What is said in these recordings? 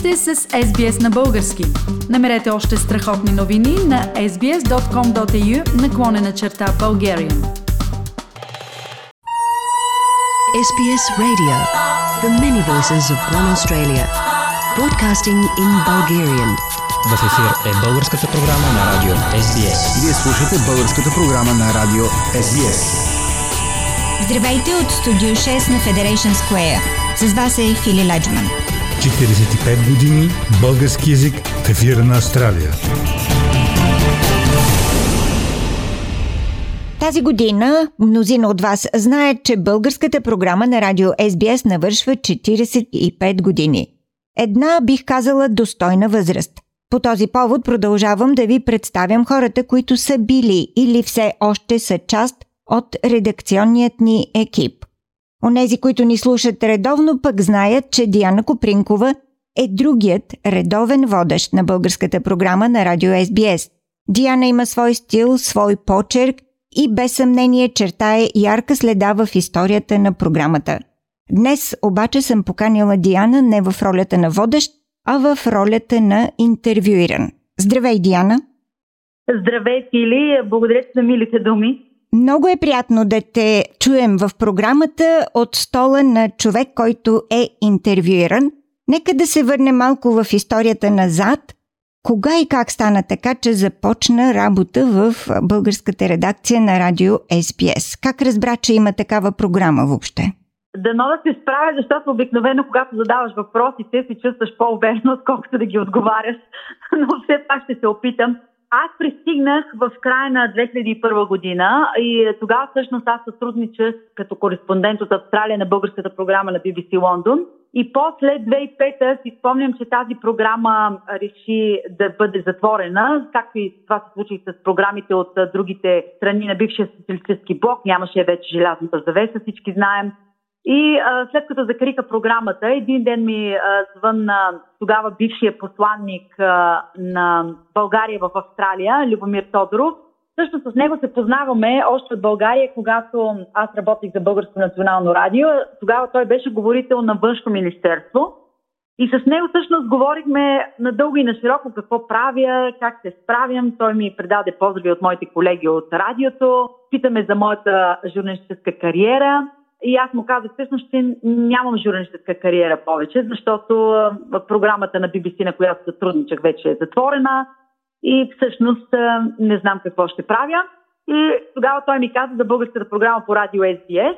сте с SBS на български. Намерете още страхотни новини на sbs.com.au наклонена черта Bulgarian. SBS Radio, the many voices of one Australia, broadcasting in Bulgarian. В ефир е българската програма на радио SBS. Вие слушате българската програма на радио SBS. Здравейте от студио 6 на Federation Square. С вас е Фили Ладжман. 45 години български язик в ефира на Австралия. Тази година мнозина от вас знаят, че българската програма на радио SBS навършва 45 години. Една, бих казала, достойна възраст. По този повод продължавам да ви представям хората, които са били или все още са част от редакционният ни екип. Онези, които ни слушат редовно, пък знаят, че Диана Копринкова е другият редовен водещ на българската програма на радио SBS. Диана има свой стил, свой почерк и без съмнение чертае ярка следа в историята на програмата. Днес обаче съм поканила Диана не в ролята на водещ, а в ролята на интервюиран. Здравей, Диана! Здравей, Фили! Благодаря за милите думи. Много е приятно да те чуем в програмата от стола на човек, който е интервюиран. Нека да се върнем малко в историята назад. Кога и как стана така, че започна работа в българската редакция на радио SBS? Как разбра, че има такава програма въобще? Дано да се справя, защото обикновено, когато задаваш въпросите, си чувстваш по-уверено, отколкото да ги отговаряш. Но все пак ще се опитам. Аз пристигнах в края на 2001 година и тогава всъщност аз сътрудничах като кореспондент от Австралия на българската програма на BBC Лондон. И после 2005 си спомням, че тази програма реши да бъде затворена, както и това се случи с програмите от другите страни на бившия социалистически блок. Нямаше вече желязната завеса, всички знаем. И а, след като закриха програмата, един ден ми а, звънна тогава бившия посланник а, на България в Австралия, Любомир Тодоров. Също с него се познаваме още от България, когато аз работих за Българско национално радио. Тогава той беше говорител на Външно министерство. И с него всъщност говорихме надълго и на широко какво правя, как се справям. Той ми предаде поздрави от моите колеги от радиото. Питаме за моята журналистическа кариера. И аз му казах, всъщност, че нямам журналистическа кариера повече, защото програмата на BBC, на която сътрудничах, вече е затворена и всъщност не знам какво ще правя. И тогава той ми каза за българската програма по радио SBS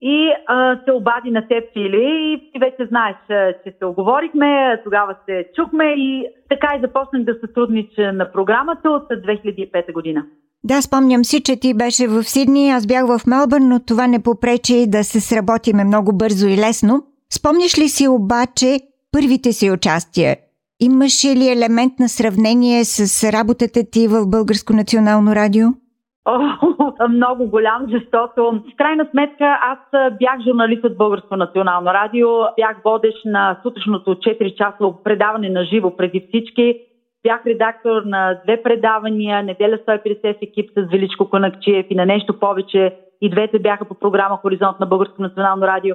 и а, се обади на теб, Фили, и ти вече знаеш, че се оговорихме, тогава се чухме и така и започнах да сътруднича на програмата от 2005 година. Да, спомням си, че ти беше в Сидни, аз бях в Мелбърн, но това не попречи да се сработиме много бързо и лесно. Спомняш ли си обаче първите си участия? Имаше ли елемент на сравнение с работата ти в Българско национално радио? О, много голям, защото в крайна сметка аз бях журналист от Българско национално радио, бях водещ на сутрешното 4-часово предаване на живо преди всички Бях редактор на две предавания, Неделя 150 в екип с Величко Конакчиев и на нещо повече. И двете бяха по програма Хоризонт на Българско национално радио.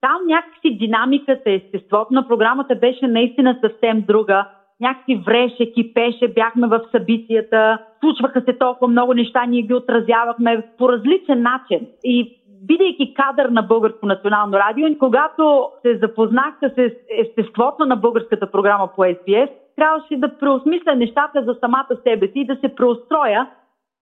Там някакси динамиката, естеството на програмата беше наистина съвсем друга. Някакси вреше, кипеше, бяхме в събитията, случваха се толкова много неща, ние ги отразявахме по различен начин. И бидейки кадър на Българско национално радио, когато се запознах с естеството на българската програма по SBS, трябваше да преосмисля нещата за самата себе си и да се преустроя,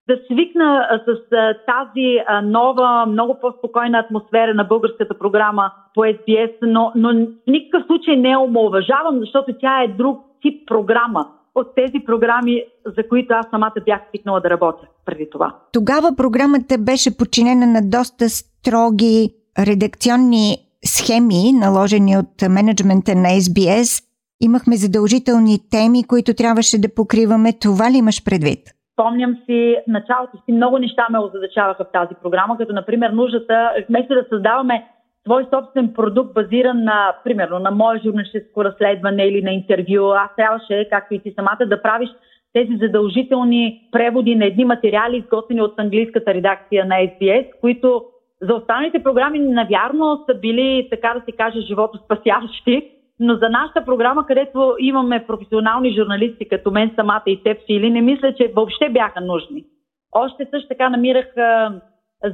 да свикна с тази нова, много по-спокойна атмосфера на българската програма по SBS, но, но в никакъв случай не я омалважавам, защото тя е друг тип програма от тези програми, за които аз самата бях свикнала да работя преди това. Тогава програмата беше подчинена на доста строги редакционни схеми, наложени от менеджмента на SBS. Имахме задължителни теми, които трябваше да покриваме. Това ли имаш предвид? Спомням си, началото си много неща ме озадачаваха в тази програма, като например нуждата, вместо да създаваме свой собствен продукт, базиран на, примерно, на мое журналистическо разследване или на интервю, аз трябваше, както и ти самата, да правиш тези задължителни преводи на едни материали, изготвени от английската редакция на SBS, които за останалите програми навярно са били, така да се каже, живото спасящи, но за нашата програма, където имаме професионални журналисти, като мен самата и теб или не мисля, че въобще бяха нужни. Още също така намирах а,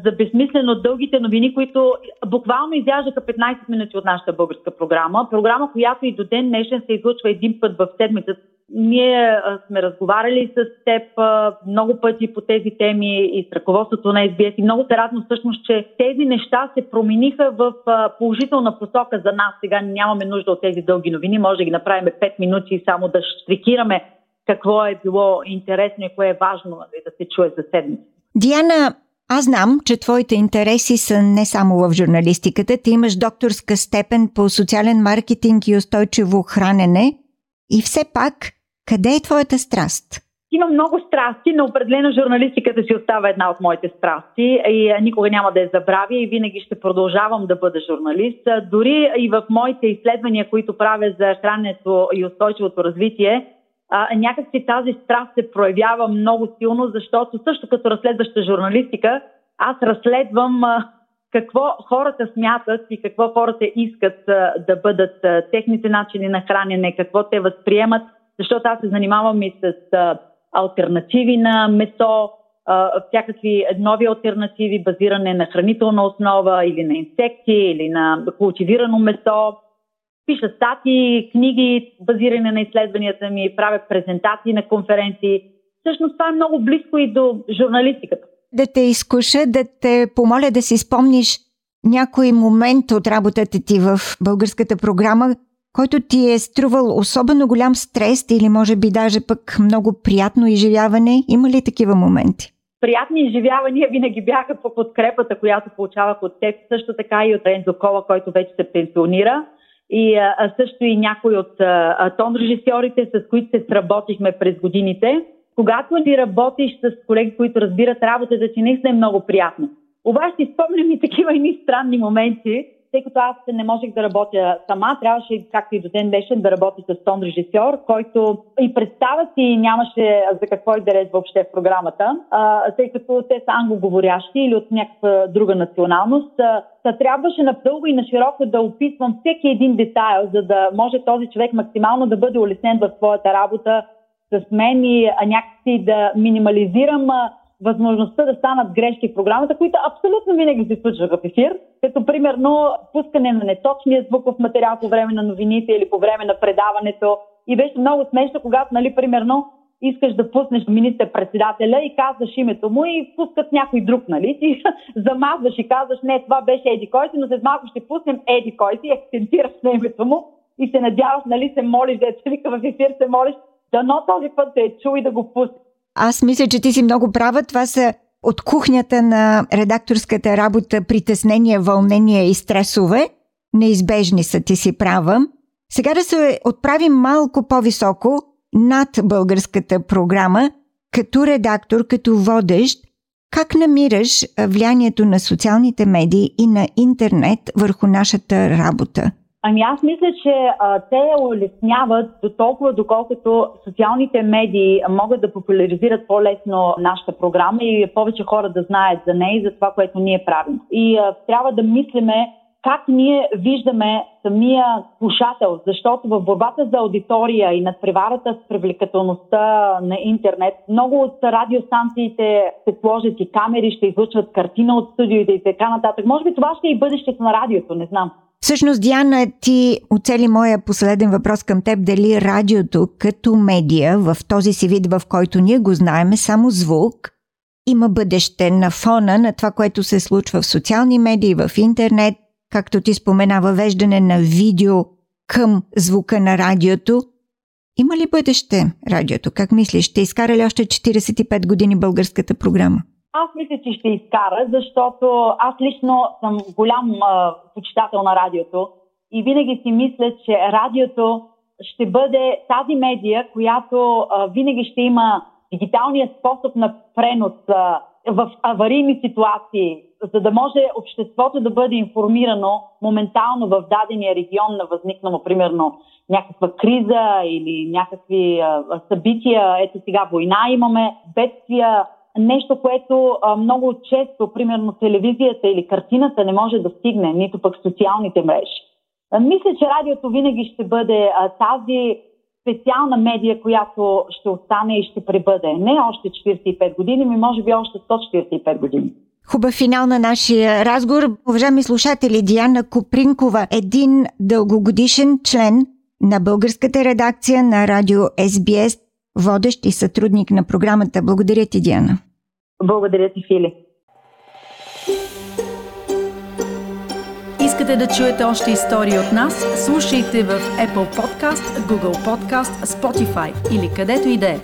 за безсмислено дългите новини, които буквално изяждаха 15 минути от нашата българска програма. Програма, която и до ден днешен се излъчва един път в седмицата. Ние сме разговаряли с теб много пъти по тези теми и с ръководството на SBS и много се радвам всъщност, че тези неща се промениха в положителна посока за нас. Сега нямаме нужда от тези дълги новини, може да ги направим 5 минути и само да штрикираме какво е било интересно и кое е важно нали, да се чуе за седмица. Диана, аз знам, че твоите интереси са не само в журналистиката. Ти имаш докторска степен по социален маркетинг и устойчиво хранене. И все пак, къде е твоята страст? Има много страсти, но определено журналистиката си остава една от моите страсти и никога няма да я забравя и винаги ще продължавам да бъда журналист. Дори и в моите изследвания, които правя за храненето и устойчивото развитие, някакси тази страст се проявява много силно, защото също като разследваща журналистика, аз разследвам какво хората смятат и какво хората искат да бъдат техните начини на хранене, какво те възприемат, защото аз се занимавам и с альтернативи на месо, всякакви нови альтернативи, базиране на хранителна основа или на инсекти, или на култивирано месо пиша стати, книги, базиране на изследванията ми, правя презентации на конференции. Всъщност това е много близко и до журналистиката. Да те изкуша, да те помоля да си спомниш някой момент от работата ти в българската програма, който ти е струвал особено голям стрес или може би даже пък много приятно изживяване? Има ли такива моменти? Приятни изживявания винаги бяха по подкрепата, която получавах от теб, също така и от Ензо Кола, който вече се пенсионира и а, също и някои от а, тон режисьорите, с които се сработихме през годините. Когато ли работиш с колеги, които разбират работата си, наистина е много приятно. Обаче си спомням и такива едни странни моменти, тъй като аз не можех да работя сама, трябваше, както и до ден днешен, да работя с тон режисьор, който и представа си нямаше за какво и да реч въобще в програмата, тъй като те са англоговорящи или от някаква друга националност. Та трябваше надълго и на широко да описвам всеки един детайл, за да може този човек максимално да бъде улеснен в своята работа с мен и някакси да минимализирам възможността да станат грешки в програмата, които абсолютно винаги се случваха в ефир, като примерно пускане на неточния звуков материал по време на новините или по време на предаването. И беше много смешно, когато, нали, примерно, искаш да пуснеш министър-председателя и казваш името му и пускат някой друг, нали? Ти замазваш и казваш, не, това беше Еди кой но след малко ще пуснем Еди кой си акцентираш на името му и се надяваш, нали, се молиш, да е в ефир, се молиш, дано този път те е чул и да го пусне. Аз мисля, че ти си много права. Това са от кухнята на редакторската работа притеснения, вълнения и стресове. Неизбежни са, ти си права. Сега да се отправим малко по-високо над българската програма, като редактор, като водещ, как намираш влиянието на социалните медии и на интернет върху нашата работа? Ами аз мисля, че а, те улесняват до толкова, доколкото социалните медии могат да популяризират по-лесно нашата програма и повече хора да знаят за нея и за това, което ние правим. И а, трябва да мислиме как ние виждаме самия слушател, защото в борбата за аудитория и над преварата с привлекателността на интернет, много от радиостанциите се сложат и камери, ще излучват картина от студиите и така нататък. Може би това ще е и бъдещето на радиото, не знам. Всъщност, Диана, ти оцели моя последен въпрос към теб. Дали радиото като медия в този си вид, в който ние го знаем, е само звук, има бъдеще на фона на това, което се случва в социални медии, в интернет, както ти спомена, въвеждане на видео към звука на радиото. Има ли бъдеще радиото? Как мислиш? Ще изкара ли още 45 години българската програма? Аз мисля, че ще изкара, защото аз лично съм голям а, почитател на радиото и винаги си мисля, че радиото ще бъде тази медия, която а, винаги ще има дигиталния способ на пренос а, в аварийни ситуации, за да може обществото да бъде информирано моментално в дадения регион на възникнало, примерно, някаква криза или някакви а, събития. Ето сега война имаме, бедствия, нещо, което а, много често, примерно телевизията или картината не може да стигне, нито пък социалните мрежи. Мисля, че радиото винаги ще бъде а, тази специална медия, която ще остане и ще пребъде. Не още 45 години, ми може би още 145 години. Хубав финал на нашия разговор. Уважаеми слушатели, Диана Копринкова, един дългогодишен член на българската редакция на радио SBS, водещ и сътрудник на програмата. Благодаря ти, Диана. Благодаря ти, Фили. Искате да чуете още истории от нас? Слушайте в Apple Podcast, Google Podcast, Spotify или където и да е.